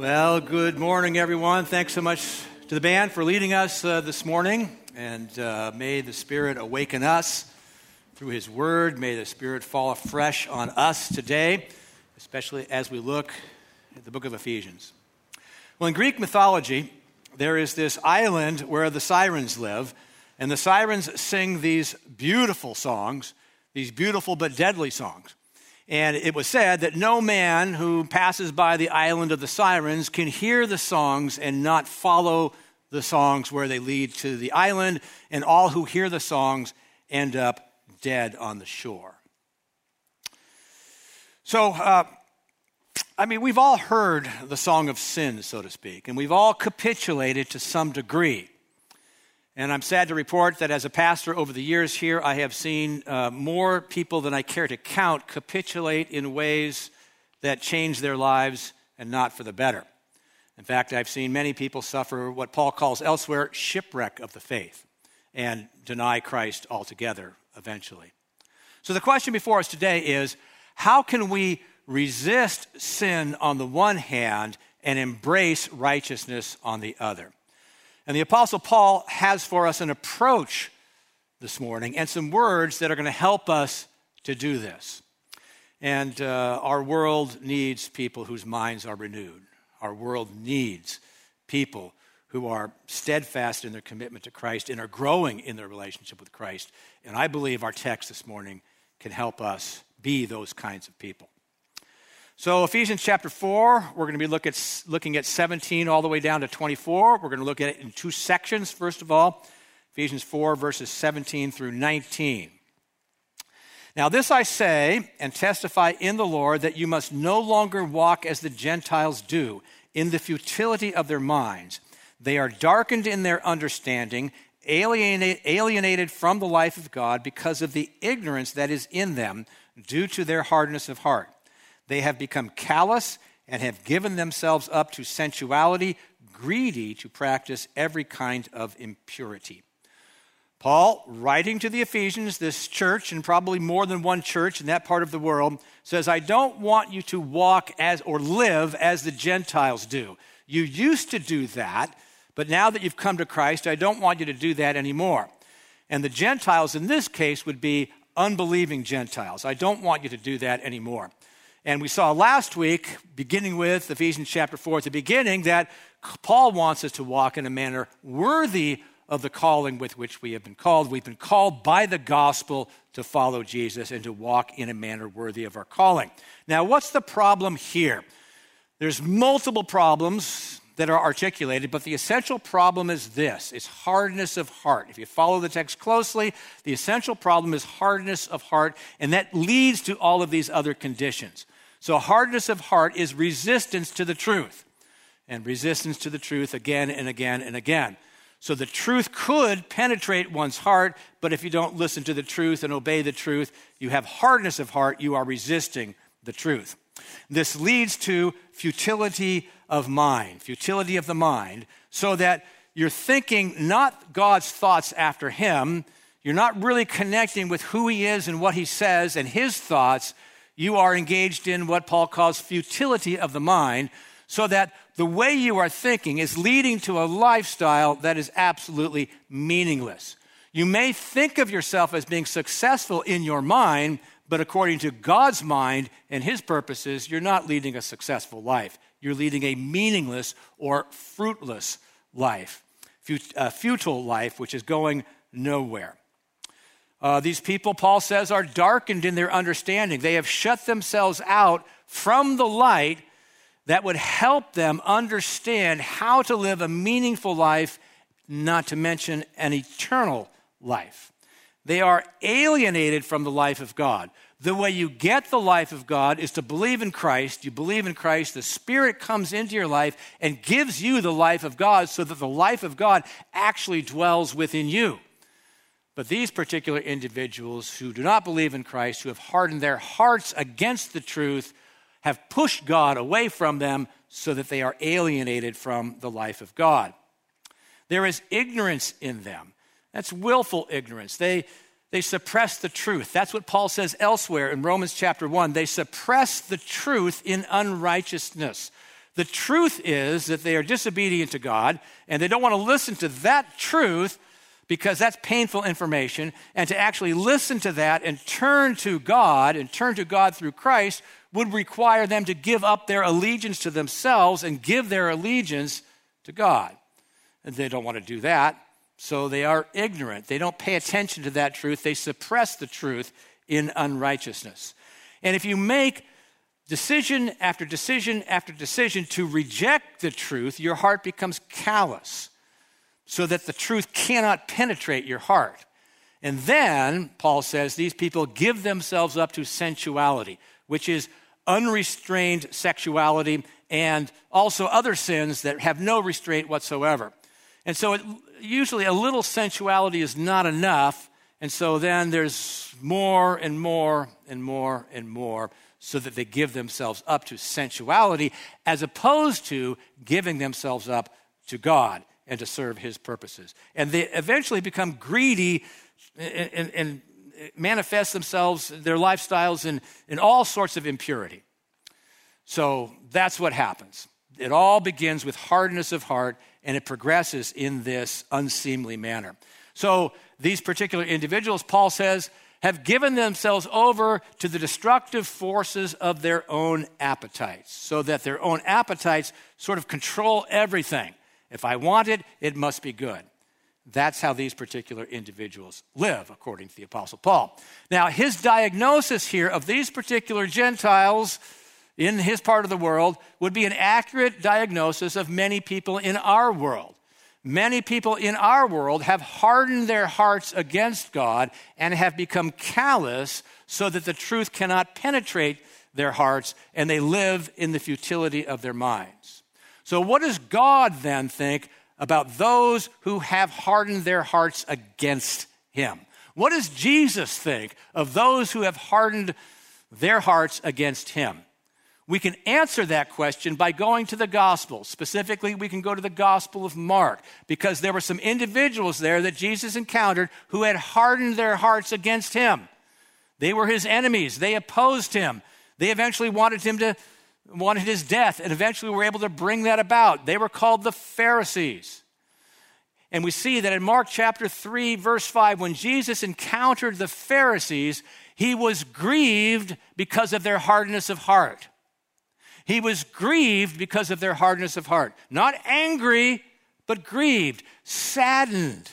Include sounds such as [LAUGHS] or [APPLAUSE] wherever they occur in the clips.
Well, good morning, everyone. Thanks so much to the band for leading us uh, this morning. And uh, may the Spirit awaken us through His Word. May the Spirit fall afresh on us today, especially as we look at the book of Ephesians. Well, in Greek mythology, there is this island where the sirens live, and the sirens sing these beautiful songs, these beautiful but deadly songs. And it was said that no man who passes by the island of the sirens can hear the songs and not follow the songs where they lead to the island, and all who hear the songs end up dead on the shore. So, uh, I mean, we've all heard the song of sin, so to speak, and we've all capitulated to some degree. And I'm sad to report that as a pastor over the years here, I have seen uh, more people than I care to count capitulate in ways that change their lives and not for the better. In fact, I've seen many people suffer what Paul calls elsewhere shipwreck of the faith and deny Christ altogether eventually. So the question before us today is how can we resist sin on the one hand and embrace righteousness on the other? And the Apostle Paul has for us an approach this morning and some words that are going to help us to do this. And uh, our world needs people whose minds are renewed. Our world needs people who are steadfast in their commitment to Christ and are growing in their relationship with Christ. And I believe our text this morning can help us be those kinds of people. So, Ephesians chapter 4, we're going to be look at, looking at 17 all the way down to 24. We're going to look at it in two sections. First of all, Ephesians 4, verses 17 through 19. Now, this I say and testify in the Lord that you must no longer walk as the Gentiles do, in the futility of their minds. They are darkened in their understanding, alienated, alienated from the life of God because of the ignorance that is in them due to their hardness of heart. They have become callous and have given themselves up to sensuality, greedy to practice every kind of impurity. Paul, writing to the Ephesians, this church, and probably more than one church in that part of the world, says, I don't want you to walk as or live as the Gentiles do. You used to do that, but now that you've come to Christ, I don't want you to do that anymore. And the Gentiles in this case would be unbelieving Gentiles. I don't want you to do that anymore. And we saw last week, beginning with Ephesians chapter 4 at the beginning, that Paul wants us to walk in a manner worthy of the calling with which we have been called. We've been called by the gospel to follow Jesus and to walk in a manner worthy of our calling. Now, what's the problem here? There's multiple problems that are articulated, but the essential problem is this it's hardness of heart. If you follow the text closely, the essential problem is hardness of heart, and that leads to all of these other conditions. So, hardness of heart is resistance to the truth, and resistance to the truth again and again and again. So, the truth could penetrate one's heart, but if you don't listen to the truth and obey the truth, you have hardness of heart, you are resisting the truth. This leads to futility of mind, futility of the mind, so that you're thinking not God's thoughts after Him, you're not really connecting with who He is and what He says and His thoughts you are engaged in what Paul calls futility of the mind, so that the way you are thinking is leading to a lifestyle that is absolutely meaningless. You may think of yourself as being successful in your mind, but according to God's mind and His purposes, you're not leading a successful life. You're leading a meaningless or fruitless life, a uh, futile life, which is going nowhere. Uh, these people, Paul says, are darkened in their understanding. They have shut themselves out from the light that would help them understand how to live a meaningful life, not to mention an eternal life. They are alienated from the life of God. The way you get the life of God is to believe in Christ. You believe in Christ, the Spirit comes into your life and gives you the life of God so that the life of God actually dwells within you. But these particular individuals who do not believe in Christ, who have hardened their hearts against the truth, have pushed God away from them so that they are alienated from the life of God. There is ignorance in them. That's willful ignorance. They, they suppress the truth. That's what Paul says elsewhere in Romans chapter 1. They suppress the truth in unrighteousness. The truth is that they are disobedient to God and they don't want to listen to that truth because that's painful information. And to actually listen to that and turn to God and turn to God through Christ would require them to give up their allegiance to themselves and give their allegiance to God. And they don't want to do that, so they are ignorant. They don't pay attention to that truth, they suppress the truth in unrighteousness. And if you make decision after decision after decision to reject the truth, your heart becomes callous so that the truth cannot penetrate your heart. And then, Paul says, these people give themselves up to sensuality, which is unrestrained sexuality and also other sins that have no restraint whatsoever. And so, it, usually, a little sensuality is not enough. And so, then there's more and more and more and more so that they give themselves up to sensuality as opposed to giving themselves up to God and to serve his purposes. And they eventually become greedy and, and, and manifest themselves, their lifestyles, in, in all sorts of impurity. So that's what happens. It all begins with hardness of heart and it progresses in this unseemly manner. So these particular individuals, Paul says, have given themselves over to the destructive forces of their own appetites, so that their own appetites sort of control everything. If I want it, it must be good. That's how these particular individuals live, according to the Apostle Paul. Now, his diagnosis here of these particular Gentiles in his part of the world would be an accurate diagnosis of many people in our world. Many people in our world have hardened their hearts against God and have become callous so that the truth cannot penetrate their hearts and they live in the futility of their minds. So, what does God then think about those who have hardened their hearts against Him? What does Jesus think of those who have hardened their hearts against Him? We can answer that question by going to the Gospels. Specifically, we can go to the Gospel of Mark because there were some individuals there that Jesus encountered who had hardened their hearts against him. They were his enemies, they opposed him. They eventually wanted him to wanted his death and eventually were able to bring that about. They were called the Pharisees. And we see that in Mark chapter 3 verse 5 when Jesus encountered the Pharisees, he was grieved because of their hardness of heart. He was grieved because of their hardness of heart. Not angry, but grieved, saddened.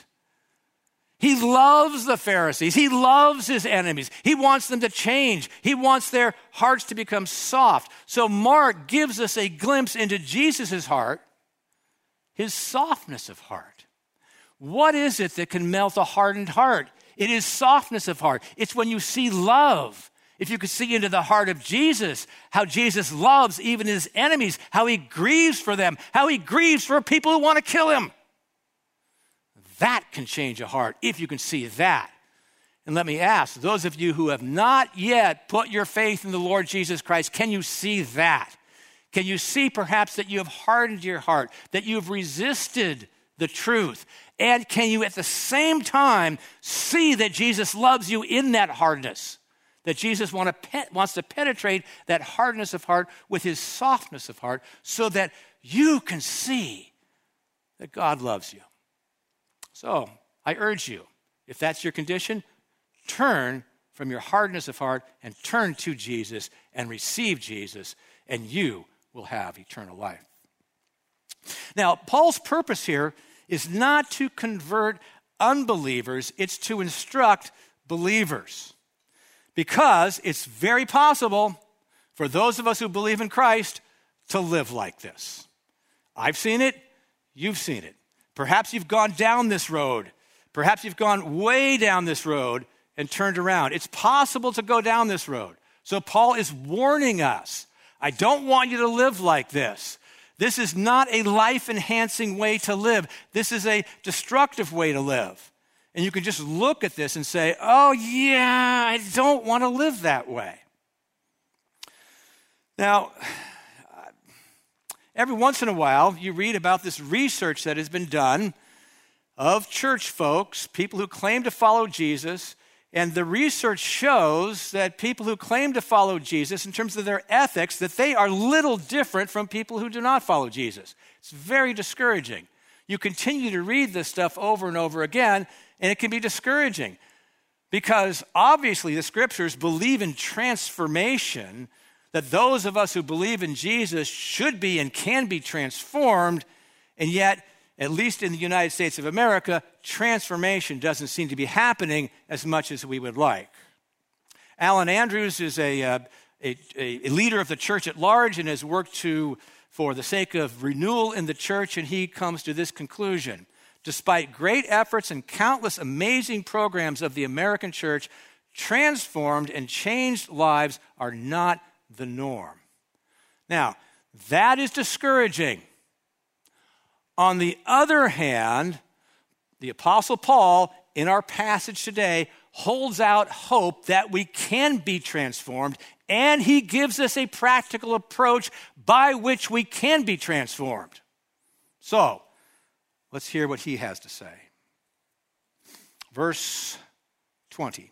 He loves the Pharisees. He loves his enemies. He wants them to change. He wants their hearts to become soft. So, Mark gives us a glimpse into Jesus' heart, his softness of heart. What is it that can melt a hardened heart? It is softness of heart. It's when you see love if you could see into the heart of Jesus, how Jesus loves even his enemies, how he grieves for them, how he grieves for people who want to kill him. That can change a heart if you can see that. And let me ask those of you who have not yet put your faith in the Lord Jesus Christ, can you see that? Can you see perhaps that you have hardened your heart, that you have resisted the truth? And can you at the same time see that Jesus loves you in that hardness? that Jesus want to wants to penetrate that hardness of heart with his softness of heart so that you can see that God loves you. So I urge you, if that's your condition, turn from your hardness of heart and turn to Jesus and receive Jesus, and you will have eternal life. Now, Paul's purpose here is not to convert unbelievers, it's to instruct believers because it's very possible for those of us who believe in Christ to live like this. I've seen it, you've seen it. Perhaps you've gone down this road. Perhaps you've gone way down this road and turned around. It's possible to go down this road. So Paul is warning us I don't want you to live like this. This is not a life enhancing way to live. This is a destructive way to live. And you can just look at this and say, oh, yeah, I don't want to live that way. Now, every once in a while, you read about this research that has been done of church folks, people who claim to follow Jesus, And the research shows that people who claim to follow Jesus, in terms of their ethics, that they are little different from people who do not follow Jesus. It's very discouraging. You continue to read this stuff over and over again, and it can be discouraging because obviously the scriptures believe in transformation, that those of us who believe in Jesus should be and can be transformed, and yet, at least in the United States of America, transformation doesn't seem to be happening as much as we would like. Alan Andrews is a, uh, a, a leader of the church at large and has worked to for the sake of renewal in the church, and he comes to this conclusion. Despite great efforts and countless amazing programs of the American church, transformed and changed lives are not the norm. Now, that is discouraging. On the other hand, the Apostle Paul, in our passage today, holds out hope that we can be transformed, and he gives us a practical approach by which we can be transformed. So, let's hear what he has to say. Verse 20.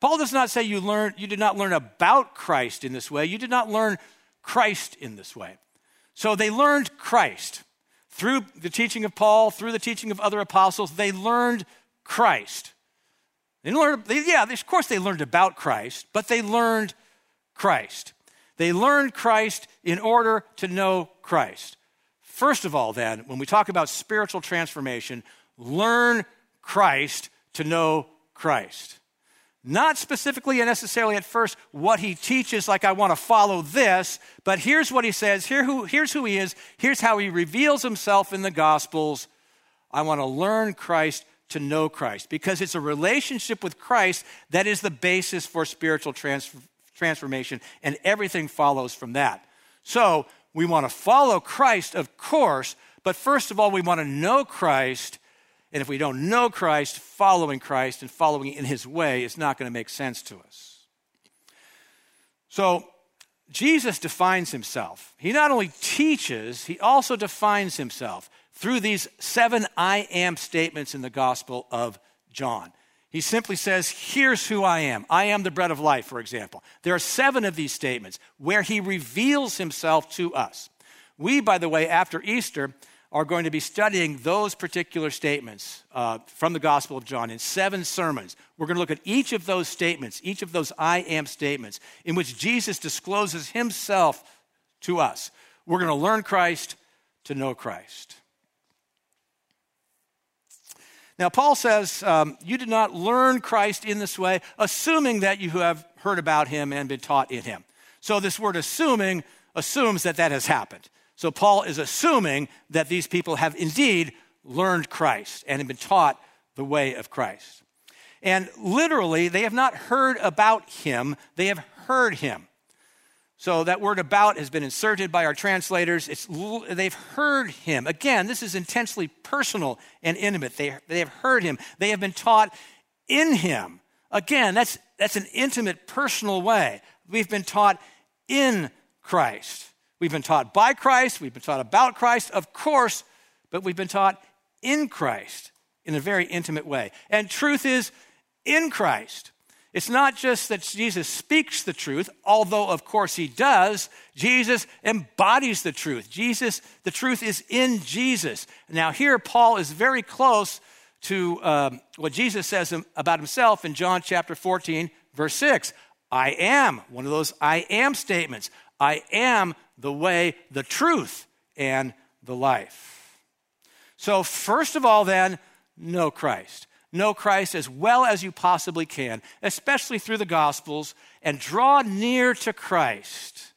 Paul does not say you learned you did not learn about Christ in this way. You did not learn Christ in this way. So they learned Christ. Through the teaching of Paul, through the teaching of other apostles, they learned Christ. They learned, they, yeah, of course they learned about Christ, but they learned Christ. They learned Christ in order to know Christ. First of all, then, when we talk about spiritual transformation, learn Christ to know Christ. Not specifically and necessarily at first what he teaches, like I want to follow this, but here's what he says. Here who, here's who he is. Here's how he reveals himself in the Gospels. I want to learn Christ to know Christ because it's a relationship with Christ that is the basis for spiritual trans- transformation, and everything follows from that. So we want to follow Christ, of course, but first of all, we want to know Christ and if we don't know Christ, following Christ and following in his way is not going to make sense to us. So, Jesus defines himself. He not only teaches, he also defines himself through these seven I am statements in the Gospel of John. He simply says, Here's who I am. I am the bread of life, for example. There are seven of these statements where he reveals himself to us. We, by the way, after Easter, are going to be studying those particular statements uh, from the Gospel of John in seven sermons. We're going to look at each of those statements, each of those I am statements, in which Jesus discloses himself to us. We're going to learn Christ to know Christ. Now, Paul says, um, You did not learn Christ in this way, assuming that you have heard about him and been taught in him. So, this word assuming assumes that that has happened. So Paul is assuming that these people have indeed learned Christ and have been taught the way of Christ. And literally, they have not heard about him, they have heard him. So that word about has been inserted by our translators. It's, they've heard him. Again, this is intensely personal and intimate. They, they have heard him. They have been taught in him. Again, that's, that's an intimate, personal way. We've been taught in Christ. We've been taught by Christ, we've been taught about Christ, of course, but we've been taught in Christ in a very intimate way. And truth is in Christ. It's not just that Jesus speaks the truth, although of course he does. Jesus embodies the truth. Jesus, the truth is in Jesus. Now, here Paul is very close to um, what Jesus says about himself in John chapter 14, verse 6. I am, one of those I am statements. I am the way, the truth, and the life. So, first of all, then, know Christ. Know Christ as well as you possibly can, especially through the Gospels, and draw near to Christ.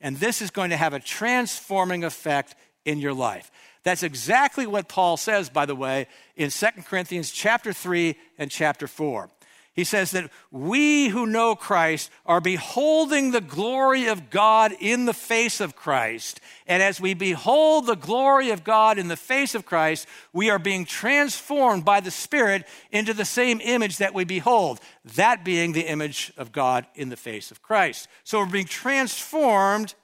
And this is going to have a transforming effect in your life. That's exactly what Paul says, by the way, in 2 Corinthians chapter 3 and chapter 4. He says that we who know Christ are beholding the glory of God in the face of Christ. And as we behold the glory of God in the face of Christ, we are being transformed by the Spirit into the same image that we behold, that being the image of God in the face of Christ. So we're being transformed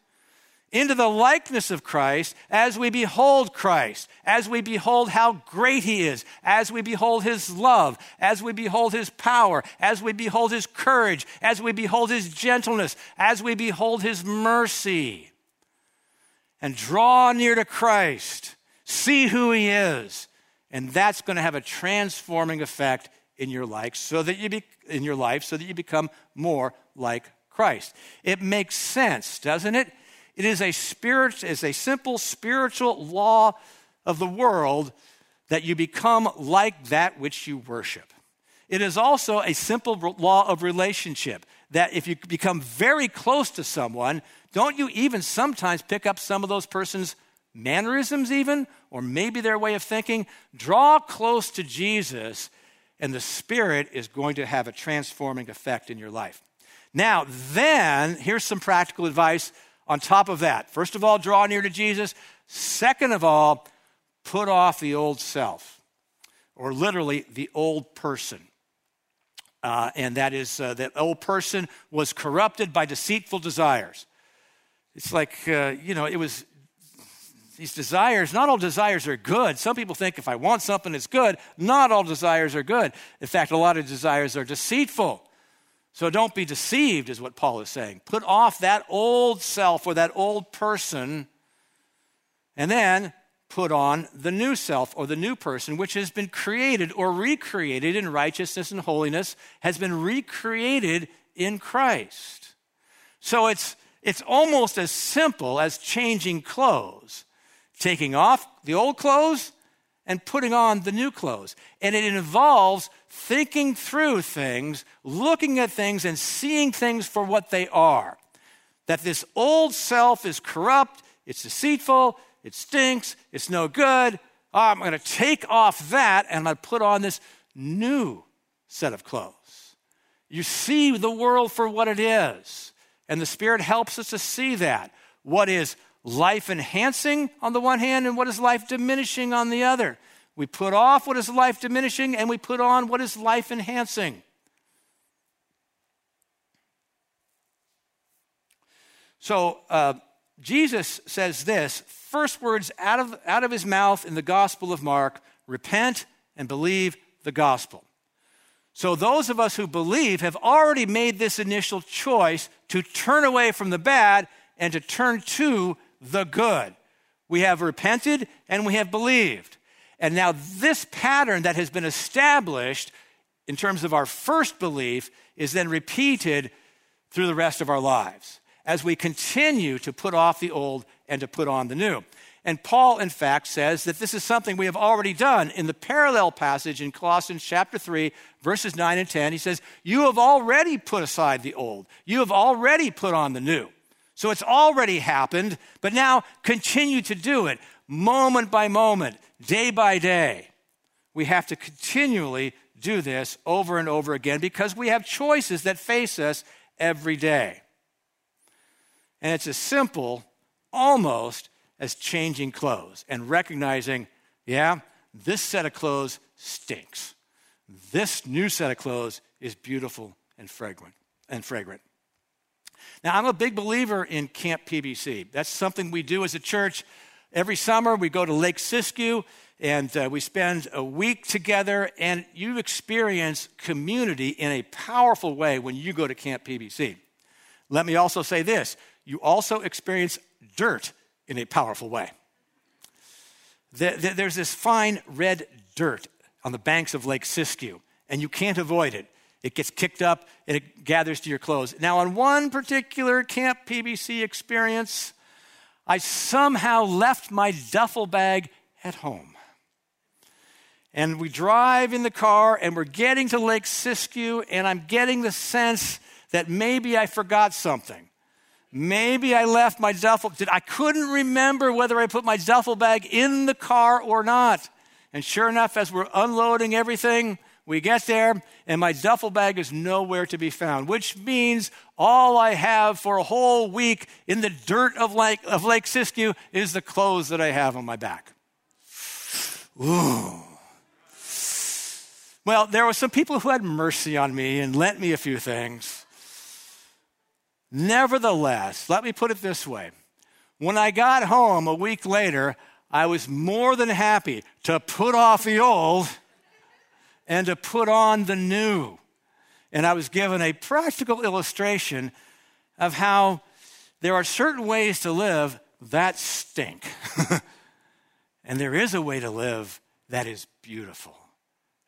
into the likeness of Christ as we behold Christ, as we behold how great He is, as we behold His love, as we behold His power, as we behold His courage, as we behold His gentleness, as we behold His mercy. And draw near to Christ, see who He is, and that's going to have a transforming effect in your life so that you be, in your life so that you become more like Christ. It makes sense, doesn't it? It is a spirit, is a simple spiritual law of the world that you become like that which you worship. It is also a simple law of relationship that if you become very close to someone, don't you even sometimes pick up some of those person's mannerisms, even, or maybe their way of thinking? Draw close to Jesus, and the Spirit is going to have a transforming effect in your life. Now, then, here's some practical advice on top of that. First of all, draw near to Jesus. Second of all, put off the old self, or literally the old person. Uh, and that is uh, that old person was corrupted by deceitful desires. It's like, uh, you know, it was these desires, not all desires are good. Some people think if I want something, it's good. Not all desires are good. In fact, a lot of desires are deceitful. So don't be deceived, is what Paul is saying. Put off that old self or that old person, and then put on the new self or the new person, which has been created or recreated in righteousness and holiness, has been recreated in Christ. So it's, it's almost as simple as changing clothes, taking off the old clothes and putting on the new clothes. And it involves thinking through things, looking at things, and seeing things for what they are. That this old self is corrupt, it's deceitful, it stinks, it's no good. Oh, I'm going to take off that and I'm going to put on this new set of clothes. You see the world for what it is. And the Spirit helps us to see that. What is life enhancing on the one hand and what is life diminishing on the other. We put off what is life diminishing and we put on what is life enhancing. So uh, Jesus says this first words out of, out of his mouth in the Gospel of Mark repent and believe the gospel. So, those of us who believe have already made this initial choice to turn away from the bad and to turn to the good. We have repented and we have believed. And now, this pattern that has been established in terms of our first belief is then repeated through the rest of our lives as we continue to put off the old and to put on the new. And Paul, in fact, says that this is something we have already done. In the parallel passage in Colossians chapter 3, verses 9 and 10, he says, You have already put aside the old, you have already put on the new. So it's already happened, but now continue to do it moment by moment, day by day. We have to continually do this over and over again because we have choices that face us every day. And it's as simple, almost, as changing clothes and recognizing, yeah, this set of clothes stinks. This new set of clothes is beautiful and fragrant and fragrant. Now, I'm a big believer in Camp PBC. That's something we do as a church. Every summer, we go to Lake Siskiyou and uh, we spend a week together, and you experience community in a powerful way when you go to Camp PBC. Let me also say this you also experience dirt in a powerful way. There's this fine red dirt on the banks of Lake Siskiyou, and you can't avoid it. It gets kicked up and it gathers to your clothes. Now, on one particular Camp PBC experience, I somehow left my duffel bag at home. And we drive in the car and we're getting to Lake Siskiyou, and I'm getting the sense that maybe I forgot something. Maybe I left my duffel. Did I couldn't remember whether I put my duffel bag in the car or not. And sure enough, as we're unloading everything, We get there, and my duffel bag is nowhere to be found, which means all I have for a whole week in the dirt of Lake, of Lake Siskiyou is the clothes that I have on my back. Ooh. Well, there were some people who had mercy on me and lent me a few things. Nevertheless, let me put it this way when I got home a week later, I was more than happy to put off the old and to put on the new. And I was given a practical illustration of how there are certain ways to live that stink. [LAUGHS] and there is a way to live that is beautiful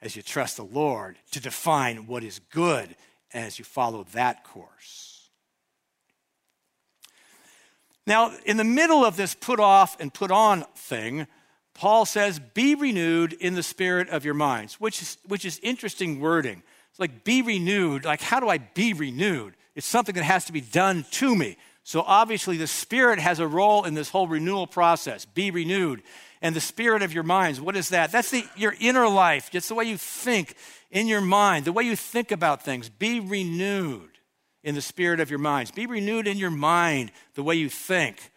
as you trust the Lord to define what is good as you follow that course. Now, in the middle of this put off and put on thing, Paul says, Be renewed in the spirit of your minds, which is, which is interesting wording. It's like, be renewed. Like, how do I be renewed? It's something that has to be done to me. So, obviously, the Spirit has a role in this whole renewal process. Be renewed. And the spirit of your minds, what is that? That's the, your inner life. It's the way you think in your mind, the way you think about things. Be renewed in the spirit of your minds. Be renewed in your mind, the way you think.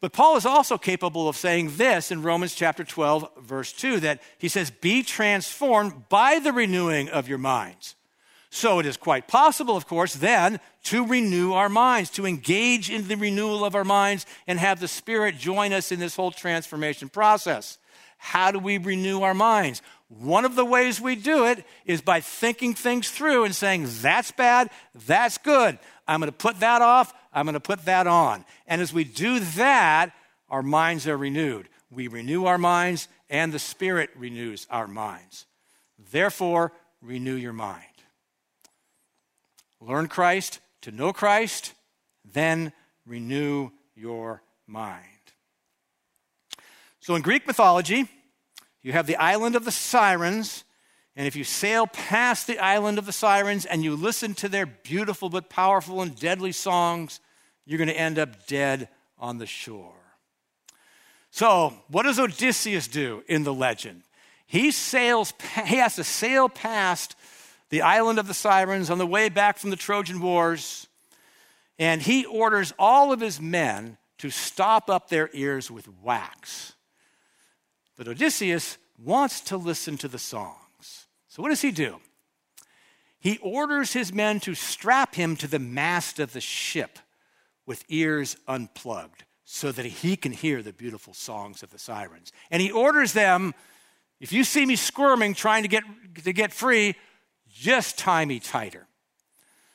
But Paul is also capable of saying this in Romans chapter 12, verse 2, that he says, Be transformed by the renewing of your minds. So it is quite possible, of course, then to renew our minds, to engage in the renewal of our minds and have the Spirit join us in this whole transformation process. How do we renew our minds? One of the ways we do it is by thinking things through and saying, that's bad, that's good. I'm going to put that off, I'm going to put that on. And as we do that, our minds are renewed. We renew our minds, and the Spirit renews our minds. Therefore, renew your mind. Learn Christ to know Christ, then renew your mind. So, in Greek mythology, you have the island of the Sirens. And if you sail past the island of the Sirens and you listen to their beautiful but powerful and deadly songs, you're going to end up dead on the shore. So, what does Odysseus do in the legend? He sails, he has to sail past the island of the Sirens on the way back from the Trojan Wars, and he orders all of his men to stop up their ears with wax. But Odysseus wants to listen to the songs. What does he do? He orders his men to strap him to the mast of the ship with ears unplugged so that he can hear the beautiful songs of the sirens. And he orders them if you see me squirming trying to get, to get free, just tie me tighter.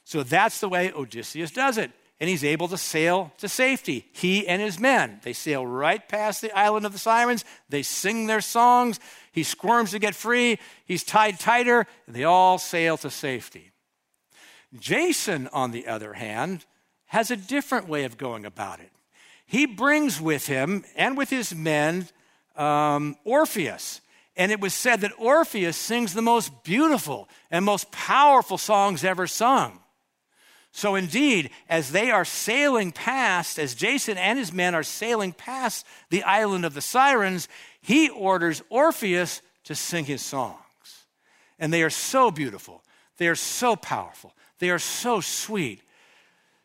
So that's the way Odysseus does it. And he's able to sail to safety. He and his men. They sail right past the island of the Sirens. They sing their songs. He squirms to get free. He's tied tighter. And they all sail to safety. Jason, on the other hand, has a different way of going about it. He brings with him and with his men um, Orpheus. And it was said that Orpheus sings the most beautiful and most powerful songs ever sung. So, indeed, as they are sailing past, as Jason and his men are sailing past the island of the Sirens, he orders Orpheus to sing his songs. And they are so beautiful, they are so powerful, they are so sweet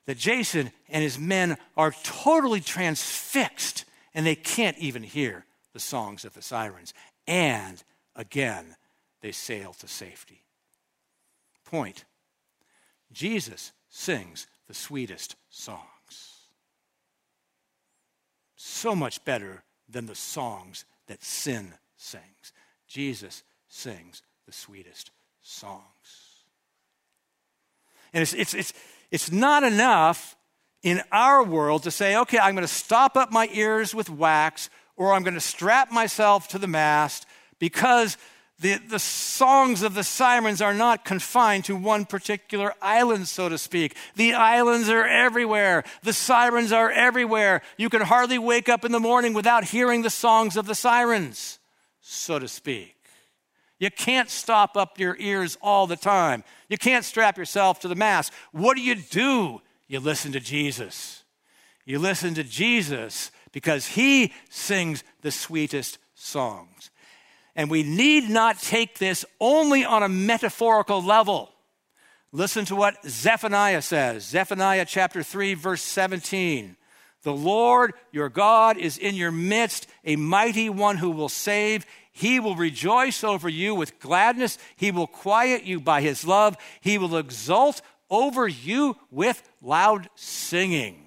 that Jason and his men are totally transfixed and they can't even hear the songs of the sirens and again they sail to safety. Point Jesus sings the sweetest songs. So much better than the songs that sin sings. Jesus sings the sweetest songs. And it's, it's, it's, it's not enough in our world to say, okay, I'm going to stop up my ears with wax or I'm going to strap myself to the mast because the, the songs of the sirens are not confined to one particular island, so to speak. The islands are everywhere. The sirens are everywhere. You can hardly wake up in the morning without hearing the songs of the sirens, so to speak. You can't stop up your ears all the time. You can't strap yourself to the mast. What do you do? You listen to Jesus. You listen to Jesus because he sings the sweetest songs. And we need not take this only on a metaphorical level. Listen to what Zephaniah says Zephaniah chapter 3, verse 17. The Lord your God is in your midst, a mighty one who will save. He will rejoice over you with gladness. He will quiet you by his love. He will exult over you with loud singing.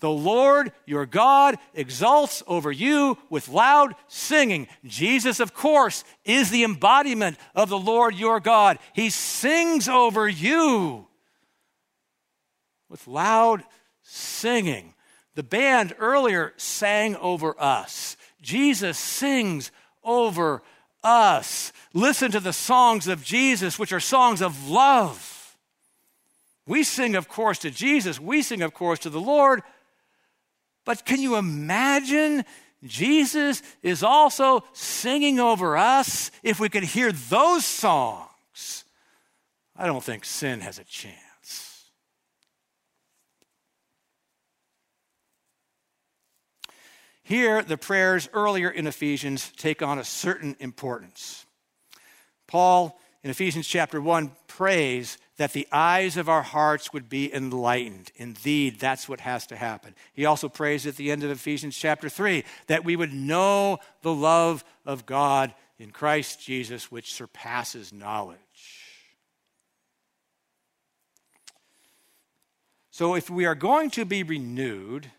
The Lord your God exalts over you with loud singing. Jesus, of course, is the embodiment of the Lord your God. He sings over you with loud singing. The band earlier sang over us. Jesus sings over us. Listen to the songs of Jesus, which are songs of love. We sing, of course, to Jesus. We sing, of course, to the Lord. But can you imagine Jesus is also singing over us? If we could hear those songs, I don't think sin has a chance. Here, the prayers earlier in Ephesians take on a certain importance. Paul, in Ephesians chapter 1, prays that the eyes of our hearts would be enlightened. Indeed, that's what has to happen. He also prays at the end of Ephesians chapter 3 that we would know the love of God in Christ Jesus, which surpasses knowledge. So, if we are going to be renewed,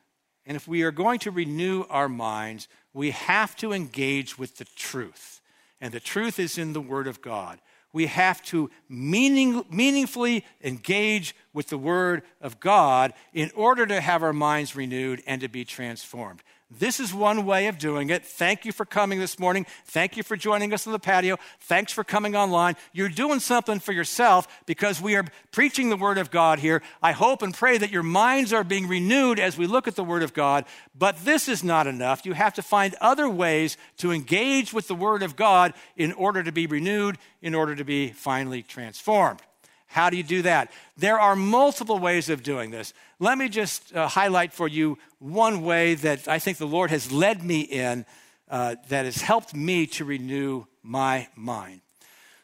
and if we are going to renew our minds, we have to engage with the truth. And the truth is in the Word of God we have to meaning, meaningfully engage with the Word of God in order to have our minds renewed and to be transformed. This is one way of doing it. Thank you for coming this morning. Thank you for joining us on the patio. Thanks for coming online. You're doing something for yourself because we are preaching the Word of God here. I hope and pray that your minds are being renewed as we look at the Word of God. But this is not enough. You have to find other ways to engage with the Word of God in order to be renewed, in order to be finally transformed. How do you do that? There are multiple ways of doing this. Let me just uh, highlight for you one way that I think the Lord has led me in uh, that has helped me to renew my mind.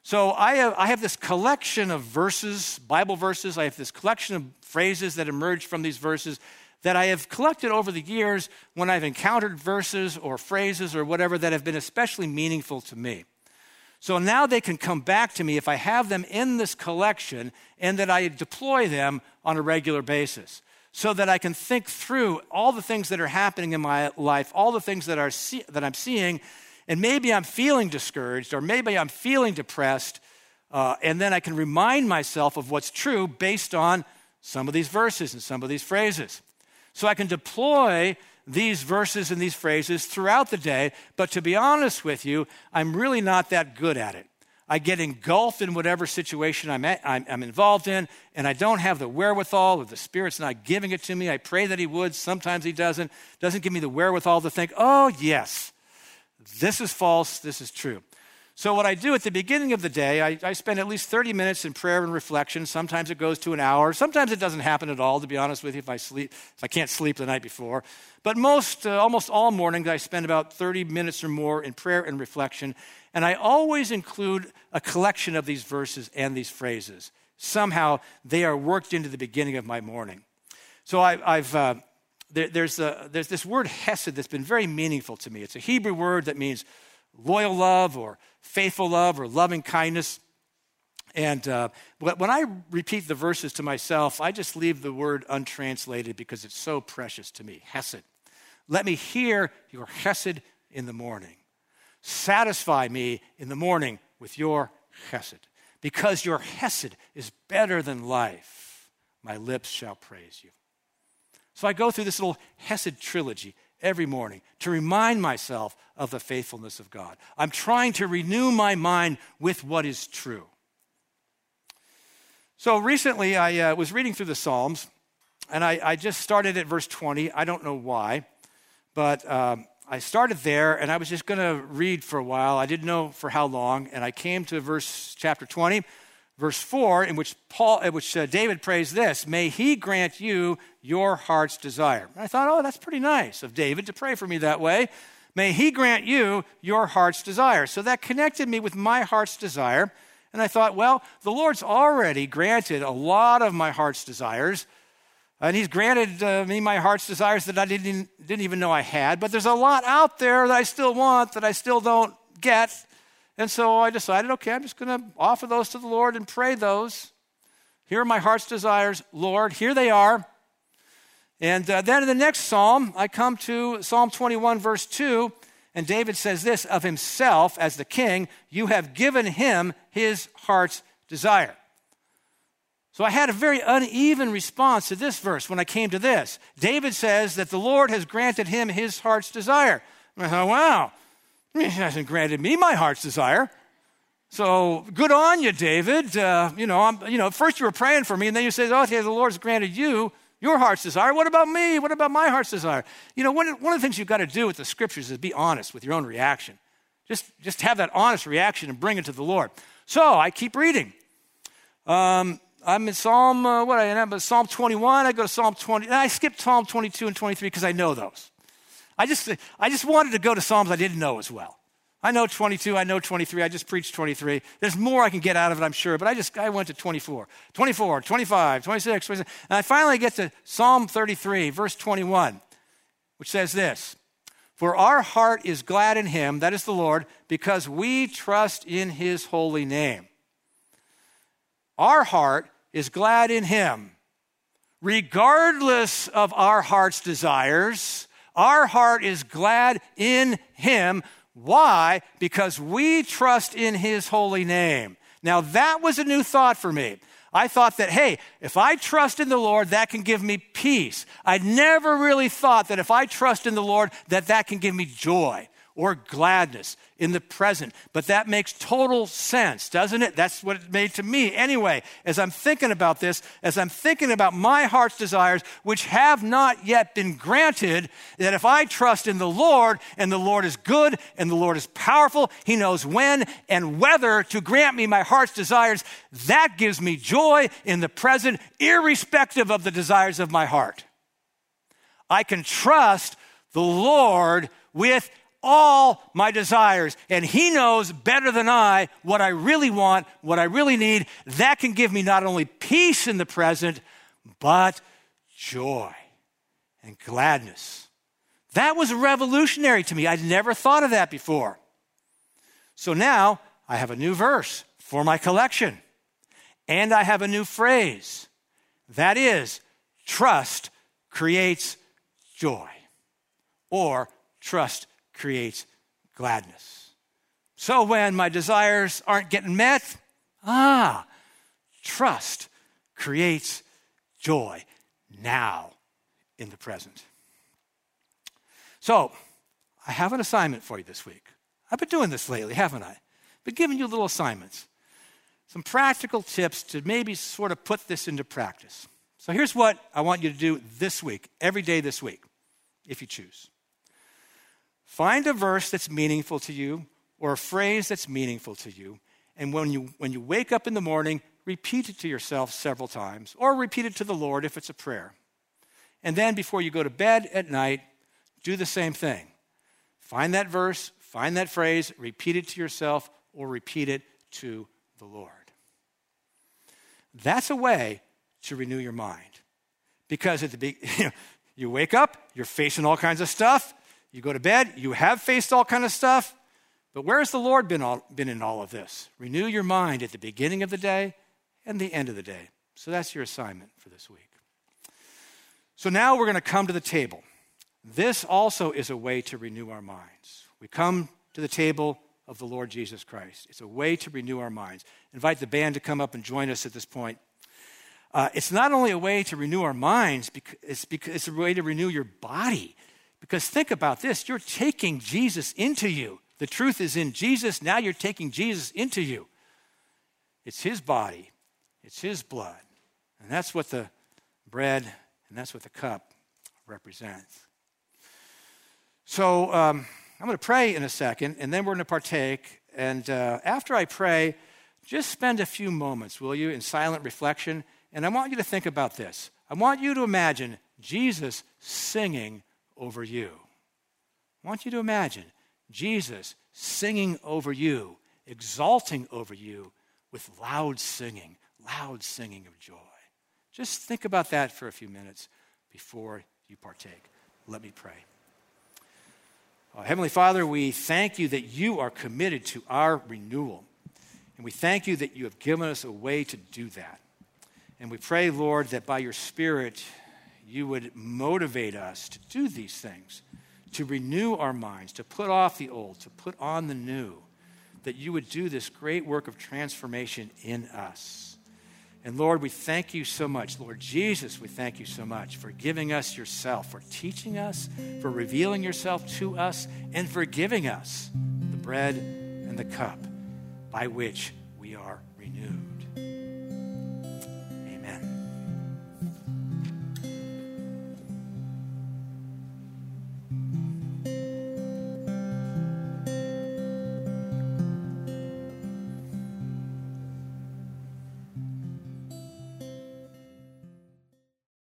So I have, I have this collection of verses, Bible verses. I have this collection of phrases that emerge from these verses that I have collected over the years when I've encountered verses or phrases or whatever that have been especially meaningful to me. So now they can come back to me if I have them in this collection and that I deploy them on a regular basis so that I can think through all the things that are happening in my life, all the things that, are see- that I'm seeing, and maybe I'm feeling discouraged or maybe I'm feeling depressed, uh, and then I can remind myself of what's true based on some of these verses and some of these phrases. So I can deploy these verses and these phrases throughout the day, but to be honest with you, I'm really not that good at it. I get engulfed in whatever situation I'm, at, I'm, I'm, involved in, and I don't have the wherewithal, or the Spirit's not giving it to me. I pray that He would. Sometimes He doesn't. Doesn't give me the wherewithal to think, oh, yes, this is false, this is true. So, what I do at the beginning of the day, I, I, spend at least 30 minutes in prayer and reflection. Sometimes it goes to an hour. Sometimes it doesn't happen at all, to be honest with you, if I, sleep, if I can't sleep the night before. But most, uh, almost all mornings, I spend about 30 minutes or more in prayer and reflection. And I always include a collection of these verses and these phrases. Somehow they are worked into the beginning of my morning. So, I, have uh, there, there's, a, there's this word hesed that's been very meaningful to me. It's a Hebrew word that means loyal love or faithful love or loving kindness. And uh, when I repeat the verses to myself, I just leave the word untranslated because it's so precious to me. Hesed. Let me hear your Hesed in the morning. Satisfy me in the morning with your Hesed. Because your Hesed is better than life, my lips shall praise you. So I go through this little Hesed trilogy every morning to remind myself of the faithfulness of God. I'm trying to renew my mind with what is true. So recently, I uh, was reading through the Psalms, and I, I, just started at verse 20. I don't know why, but um, I started there, and I was just going to read for a while. I didn't know for how long, and I came to verse chapter 20 verse 4, in which, Paul, in which uh, David prays this May he grant you your heart's desire. And I thought, oh, that's pretty nice of David to pray for me that way. May He grant you your heart's desire. So that connected me with my heart's desire. And I thought, well, the Lord's already granted a lot of my heart's desires. And He's granted uh, me my heart's desires that I didn't, didn't even know I had. But there's a lot out there that I still want that I still don't get. And so I decided, okay, I'm just going to offer those to the Lord and pray those. Here are my heart's desires. Lord, here they are. And uh, then in the next psalm, I come to Psalm 21, verse 2, and David says this of himself as the king, You have given him his heart's desire. So I had a very uneven response to this verse when I came to this. David says that the Lord has granted him his heart's desire. I thought, wow, he hasn't granted me my heart's desire. So good on you, David. Uh, you know, I'm, you know, first you were praying for me, and then you said, "Oh, okay, the Lord's granted you your heart's desire. What about me? What about my heart's desire? You know, one, one of the things you've got to do with the scriptures is be honest with your own reaction. Just, just have that honest reaction and bring it to the Lord. So I keep reading. Um, I'm in Psalm, uh, what I am, Psalm 21. I go to Psalm 20. I skip Psalm 22 and 23 because I know those. I just, I just wanted to go to Psalms I didn't know as well. I know 22, I know 23, I just preached 23. There's more I can get out of it, I'm sure, but I just I went to 24. 24, 25, 26, 26. And I finally get to Psalm 33, verse 21, which says this For our heart is glad in him, that is the Lord, because we trust in his holy name. Our heart is glad in him, regardless of our heart's desires. Our heart is glad in him why? Because we trust in his holy name. Now, that was a new thought for me. I thought that, hey, if I trust in the Lord, that can give me peace. I never really thought that if I trust in the Lord, that that can give me joy or gladness in the present. But that makes total sense, doesn't it? That's what it made to me. Anyway, as I'm thinking about this, as I'm thinking about my heart's desires, which have not yet been granted, that if I trust in the Lord, and the Lord is good, and the Lord is powerful, He knows when and whether to grant me my heart's desires, that gives me joy in the present, irrespective of the desires of my heart. I can trust the Lord with all my desires. And He knows better than I what I really want, what I really need. That can give me not only peace in the present, but joy and gladness. That was revolutionary to me. I'd never thought of that before. So now I have a new verse for my collection, and I have a new phrase. That is, trust creates joy, or trust creates gladness. So when my desires aren't getting met, ah, trust creates joy now in the present. So, I have an assignment for you this week. I've been doing this lately, haven't I? Been giving you little assignments, some practical tips to maybe sort of put this into practice. So, here's what I want you to do this week, every day this week, if you choose. Find a verse that's meaningful to you or a phrase that's meaningful to you. And when you, when you wake up in the morning, repeat it to yourself several times or repeat it to the Lord if it's a prayer. And then before you go to bed at night, do the same thing. Find that verse, find that phrase, repeat it to yourself or repeat it to the Lord. That's a way to renew your mind. Because at the be- [LAUGHS] you wake up, you're facing all kinds of stuff, you go to bed, you have faced all kind of stuff, but where has the Lord been, all, been in all of this? Renew your mind at the beginning of the day and the end of the day. So that's your assignment for this week. So now we're going to come to the table. This also is a way to renew our minds. We come to the table of the Lord Jesus Christ. It's a way to renew our minds. Invite the band to come up and join us at this point. Uh, it's not only a way to renew our minds, it's, because it's a way to renew your body. Because think about this you're taking Jesus into you. The truth is in Jesus. Now you're taking Jesus into you. It's his body, it's his blood. And that's what the bread and that's what the cup represents. So um, I'm going to pray in a second, and then we're going to partake. And uh, after I pray, just spend a few moments, will you, in silent reflection. And I want you to think about this. I want you to imagine Jesus singing over you. I want you to imagine Jesus singing over you, exalting over you with loud singing, loud singing of joy. Just think about that for a few minutes before you partake. Let me pray. Uh, Heavenly Father, we thank you that you are committed to our renewal. And we thank you that you have given us a way to do that. And we pray, Lord, that by your Spirit, you would motivate us to do these things, to renew our minds, to put off the old, to put on the new, that you would do this great work of transformation in us. And Lord, we thank you so much. Lord Jesus, we thank you so much for giving us yourself, for teaching us, for revealing yourself to us, and for giving us the bread and the cup by which